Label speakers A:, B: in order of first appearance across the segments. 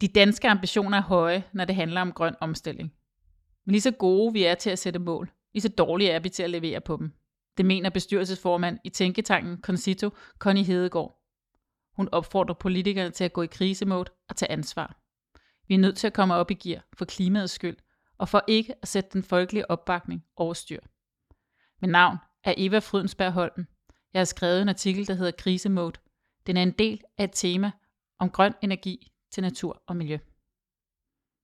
A: De danske ambitioner er høje, når det handler om grøn omstilling. Men lige så gode vi er til at sætte mål, lige så dårlige er vi til at levere på dem. Det mener bestyrelsesformand i Tænketanken Concito, Connie Hedegaard. Hun opfordrer politikerne til at gå i krisemode og tage ansvar. Vi er nødt til at komme op i gear for klimaets skyld, og for ikke at sætte den folkelige opbakning over styr. Mit navn er Eva Frydensberg Holm. Jeg har skrevet en artikel, der hedder Krisemode. Den er en del af et tema om grøn energi til natur og miljø.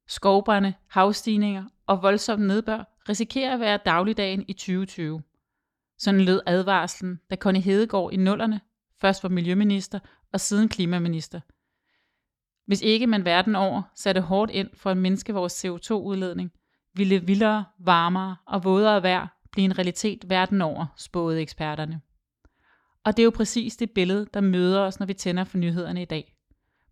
A: Skovbrænde, havstigninger og voldsom nedbør risikerer at være dagligdagen i 2020. Sådan lød advarslen, da Connie Hedegaard i nullerne først var miljøminister og siden klimaminister. Hvis ikke man verden over satte hårdt ind for at mindske vores CO2-udledning, ville vildere, varmere og vådere vejr blive en realitet verden over, spåede eksperterne. Og det er jo præcis det billede, der møder os, når vi tænder for nyhederne i dag.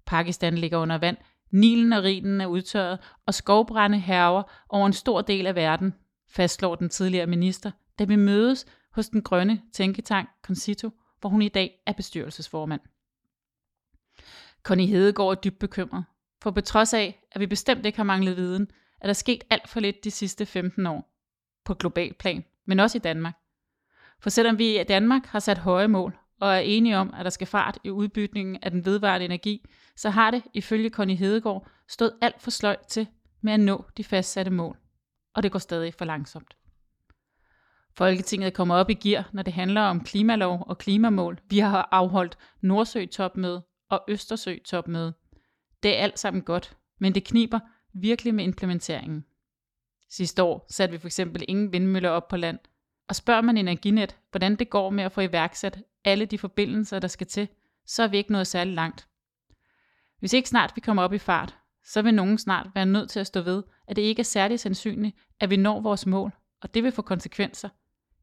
A: Pakistan ligger under vand, Nilen og Rinen er udtørret, og skovbrænde herver over en stor del af verden, fastslår den tidligere minister, da vi mødes hos den grønne tænketank Concito, hvor hun i dag er bestyrelsesformand. Connie Hedegaard er dybt bekymret, for på trods af, at vi bestemt ikke har manglet viden, er der sket alt for lidt de sidste 15 år, på global plan, men også i Danmark. For selvom vi i Danmark har sat høje mål, og er enige om, at der skal fart i udbytningen af den vedvarende energi, så har det, ifølge Connie Hedegaard, stået alt for sløjt til med at nå de fastsatte mål. Og det går stadig for langsomt. Folketinget kommer op i gear, når det handler om klimalov og klimamål. Vi har afholdt Nordsø-topmøde og Østersø-topmøde. Det er alt sammen godt, men det kniber virkelig med implementeringen. Sidste år satte vi for eksempel ingen vindmøller op på land, og spørger man Energinet, hvordan det går med at få iværksat alle de forbindelser, der skal til, så er vi ikke nået særlig langt. Hvis ikke snart vi kommer op i fart, så vil nogen snart være nødt til at stå ved, at det ikke er særlig sandsynligt, at vi når vores mål, og det vil få konsekvenser.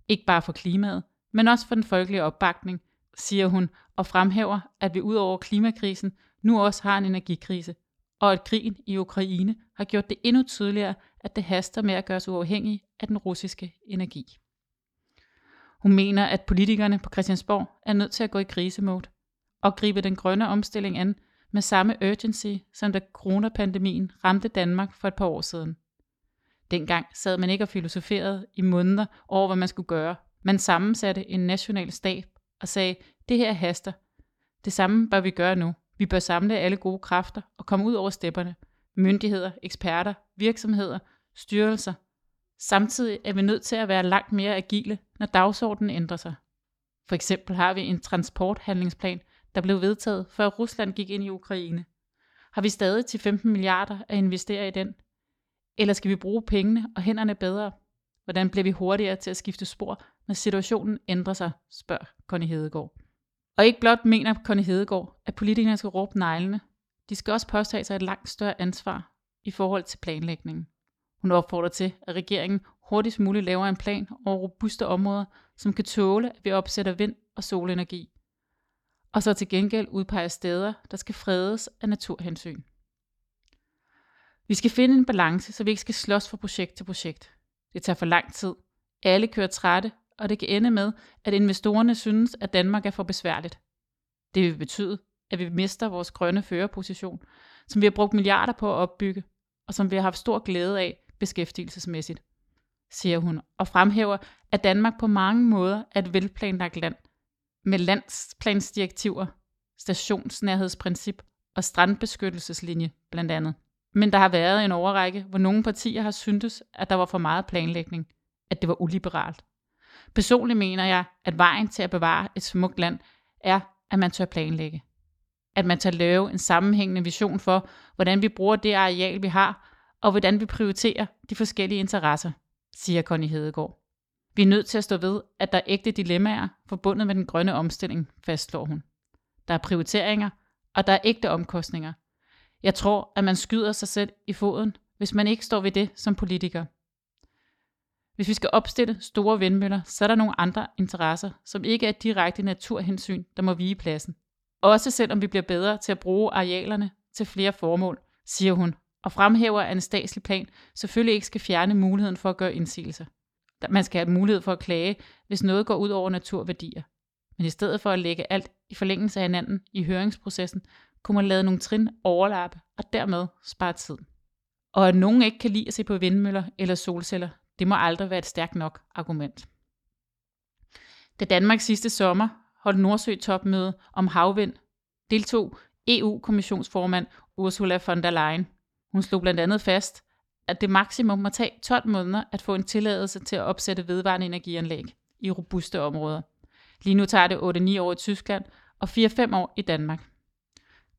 A: Ikke bare for klimaet, men også for den folkelige opbakning, siger hun, og fremhæver, at vi ud over klimakrisen nu også har en energikrise, og at krigen i Ukraine har gjort det endnu tydeligere, at det haster med at gøre sig uafhængig af den russiske energi. Hun mener, at politikerne på Christiansborg er nødt til at gå i krisemode og gribe den grønne omstilling an med samme urgency, som da coronapandemien ramte Danmark for et par år siden. Dengang sad man ikke og filosoferede i måneder over, hvad man skulle gøre. Man sammensatte en national stab og sagde, det her haster. Det samme bør vi gøre nu. Vi bør samle alle gode kræfter og komme ud over stepperne. Myndigheder, eksperter, virksomheder, styrelser. Samtidig er vi nødt til at være langt mere agile, når dagsordenen ændrer sig. For eksempel har vi en transporthandlingsplan, der blev vedtaget, før Rusland gik ind i Ukraine. Har vi stadig til 15 milliarder at investere i den? Eller skal vi bruge pengene og hænderne bedre? Hvordan bliver vi hurtigere til at skifte spor, når situationen ændrer sig, spørger Connie Hedegaard. Og ikke blot mener Connie Hedegaard, at politikerne skal råbe neglene. De skal også påtage sig et langt større ansvar i forhold til planlægningen. Hun opfordrer til, at regeringen hurtigst muligt laver en plan over robuste områder, som kan tåle, at vi opsætter vind- og solenergi. Og så til gengæld udpeger steder, der skal fredes af naturhensyn. Vi skal finde en balance, så vi ikke skal slås fra projekt til projekt. Det tager for lang tid. Alle kører trætte, og det kan ende med, at investorerne synes, at Danmark er for besværligt. Det vil betyde, at vi mister vores grønne førerposition, som vi har brugt milliarder på at opbygge, og som vi har haft stor glæde af beskæftigelsesmæssigt, siger hun, og fremhæver, at Danmark på mange måder er et velplanlagt land, med landsplansdirektiver, stationsnærhedsprincip og strandbeskyttelseslinje blandt andet. Men der har været en overrække, hvor nogle partier har syntes, at der var for meget planlægning, at det var uliberalt. Personligt mener jeg, at vejen til at bevare et smukt land er, at man tør planlægge. At man tør lave en sammenhængende vision for, hvordan vi bruger det areal, vi har, og hvordan vi prioriterer de forskellige interesser, siger Connie Hedegaard. Vi er nødt til at stå ved, at der er ægte dilemmaer forbundet med den grønne omstilling, fastslår hun. Der er prioriteringer, og der er ægte omkostninger. Jeg tror, at man skyder sig selv i foden, hvis man ikke står ved det som politiker. Hvis vi skal opstille store vindmøller, så er der nogle andre interesser, som ikke er direkte naturhensyn, der må vige pladsen. Også selvom vi bliver bedre til at bruge arealerne til flere formål, siger hun, og fremhæver, at en statslig plan selvfølgelig ikke skal fjerne muligheden for at gøre indsigelser. Man skal have mulighed for at klage, hvis noget går ud over naturværdier. Men i stedet for at lægge alt i forlængelse af hinanden i høringsprocessen, kunne man lade nogle trin overlappe og dermed spare tid. Og at nogen ikke kan lide at se på vindmøller eller solceller, det må aldrig være et stærkt nok argument. Da Danmark sidste sommer holdt Nordsø-topmøde om havvind, deltog EU-kommissionsformand Ursula von der Leyen. Hun slog blandt andet fast, at det maksimum må tage 12 måneder at få en tilladelse til at opsætte vedvarende energianlæg i robuste områder. Lige nu tager det 8-9 år i Tyskland og 4-5 år i Danmark.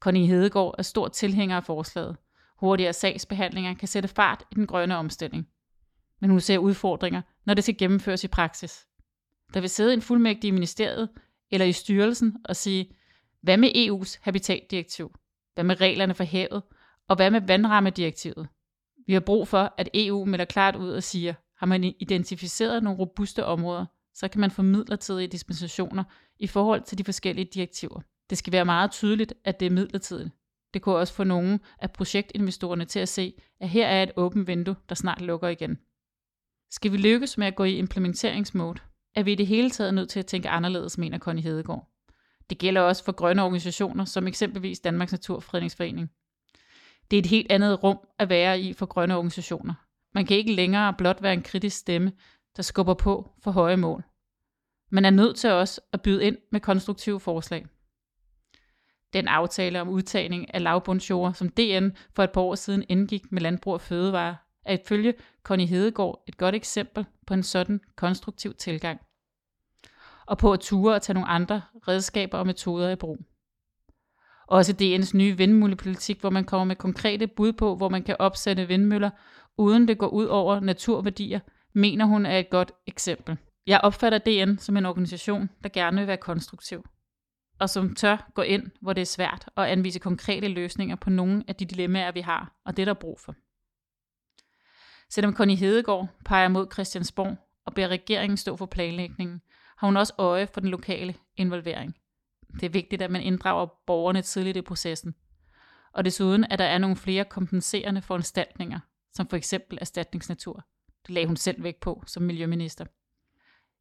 A: Connie Hedegaard er stor tilhænger af forslaget. Hurtigere sagsbehandlinger kan sætte fart i den grønne omstilling. Men hun ser udfordringer, når det skal gennemføres i praksis. Der vil sidde en fuldmægtig i ministeriet eller i styrelsen og sige, hvad med EU's habitatdirektiv? Hvad med reglerne for havet? Og hvad med vandrammedirektivet? Vi har brug for, at EU melder klart ud og siger, har man identificeret nogle robuste områder, så kan man få midlertidige dispensationer i forhold til de forskellige direktiver. Det skal være meget tydeligt, at det er midlertidigt. Det kunne også få nogle af projektinvestorerne til at se, at her er et åbent vindue, der snart lukker igen. Skal vi lykkes med at gå i implementeringsmode, er vi i det hele taget nødt til at tænke anderledes, mener Connie Hedegaard. Det gælder også for grønne organisationer, som eksempelvis Danmarks Naturfredningsforening. Det er et helt andet rum at være i for grønne organisationer. Man kan ikke længere blot være en kritisk stemme, der skubber på for høje mål. Man er nødt til også at byde ind med konstruktive forslag. Den aftale om udtagning af lavbundsjord, som DN for et par år siden indgik med Landbrug og Fødevare, er ifølge Connie Hedegaard et godt eksempel på en sådan konstruktiv tilgang. Og på at ture og tage nogle andre redskaber og metoder i brug. Også DN's nye vindmøllepolitik, hvor man kommer med konkrete bud på, hvor man kan opsætte vindmøller, uden det går ud over naturværdier, mener hun er et godt eksempel. Jeg opfatter DN som en organisation, der gerne vil være konstruktiv, og som tør gå ind, hvor det er svært, og anvise konkrete løsninger på nogle af de dilemmaer, vi har, og det der er brug for. Selvom Connie Hedegaard peger mod Christiansborg og beder regeringen stå for planlægningen, har hun også øje for den lokale involvering. Det er vigtigt, at man inddrager borgerne tidligt i processen. Og desuden, at der er nogle flere kompenserende foranstaltninger, som for eksempel erstatningsnatur. Det lagde hun selv væk på som miljøminister.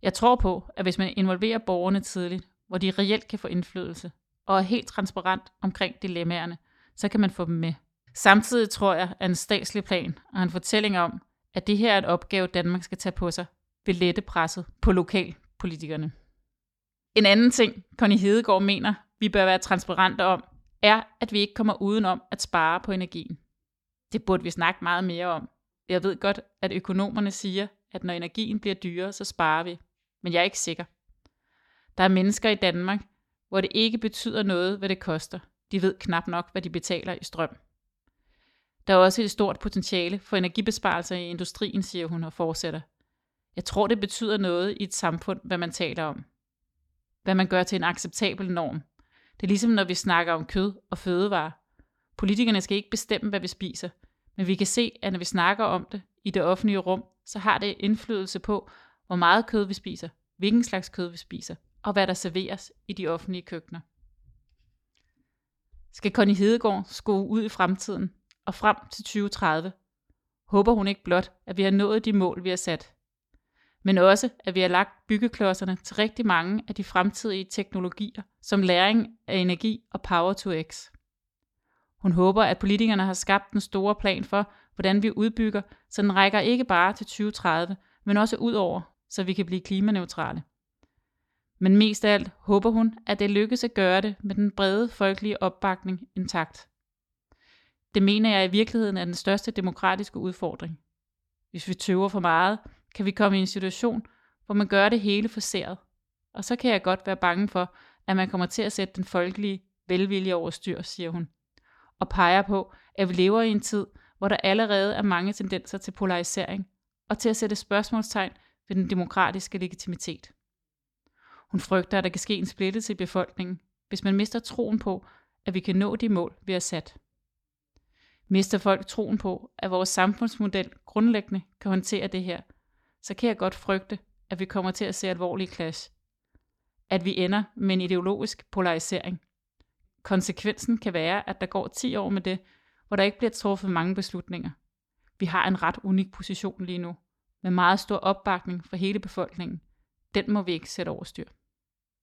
A: Jeg tror på, at hvis man involverer borgerne tidligt, hvor de reelt kan få indflydelse, og er helt transparent omkring dilemmaerne, så kan man få dem med. Samtidig tror jeg, at en statslig plan og en fortælling om, at det her er et opgave, Danmark skal tage på sig, vil lette presset på lokalpolitikerne. En anden ting, Connie Hedegaard mener, vi bør være transparente om, er, at vi ikke kommer udenom at spare på energien. Det burde vi snakke meget mere om. Jeg ved godt, at økonomerne siger, at når energien bliver dyrere, så sparer vi. Men jeg er ikke sikker. Der er mennesker i Danmark, hvor det ikke betyder noget, hvad det koster. De ved knap nok, hvad de betaler i strøm. Der er også et stort potentiale for energibesparelser i industrien, siger hun og fortsætter. Jeg tror, det betyder noget i et samfund, hvad man taler om hvad man gør til en acceptabel norm. Det er ligesom når vi snakker om kød og fødevarer. Politikerne skal ikke bestemme, hvad vi spiser, men vi kan se, at når vi snakker om det i det offentlige rum, så har det indflydelse på, hvor meget kød vi spiser, hvilken slags kød vi spiser, og hvad der serveres i de offentlige køkkener. Skal Connie Hedegaard skue ud i fremtiden og frem til 2030, håber hun ikke blot, at vi har nået de mål, vi har sat, men også at vi har lagt byggeklodserne til rigtig mange af de fremtidige teknologier, som læring af energi og power to x. Hun håber, at politikerne har skabt en store plan for, hvordan vi udbygger, så den rækker ikke bare til 2030, men også ud over, så vi kan blive klimaneutrale. Men mest af alt håber hun, at det lykkes at gøre det med den brede folkelige opbakning intakt. Det mener jeg i virkeligheden er den største demokratiske udfordring. Hvis vi tøver for meget, kan vi komme i en situation, hvor man gør det hele forseret. Og så kan jeg godt være bange for, at man kommer til at sætte den folkelige velvilje over styr, siger hun. Og peger på, at vi lever i en tid, hvor der allerede er mange tendenser til polarisering, og til at sætte spørgsmålstegn ved den demokratiske legitimitet. Hun frygter, at der kan ske en splittelse i befolkningen, hvis man mister troen på, at vi kan nå de mål, vi har sat. Mister folk troen på, at vores samfundsmodel grundlæggende kan håndtere det her, så kan jeg godt frygte, at vi kommer til at se alvorlige clash. At vi ender med en ideologisk polarisering. Konsekvensen kan være, at der går 10 år med det, hvor der ikke bliver truffet mange beslutninger. Vi har en ret unik position lige nu, med meget stor opbakning fra hele befolkningen. Den må vi ikke sætte over styr.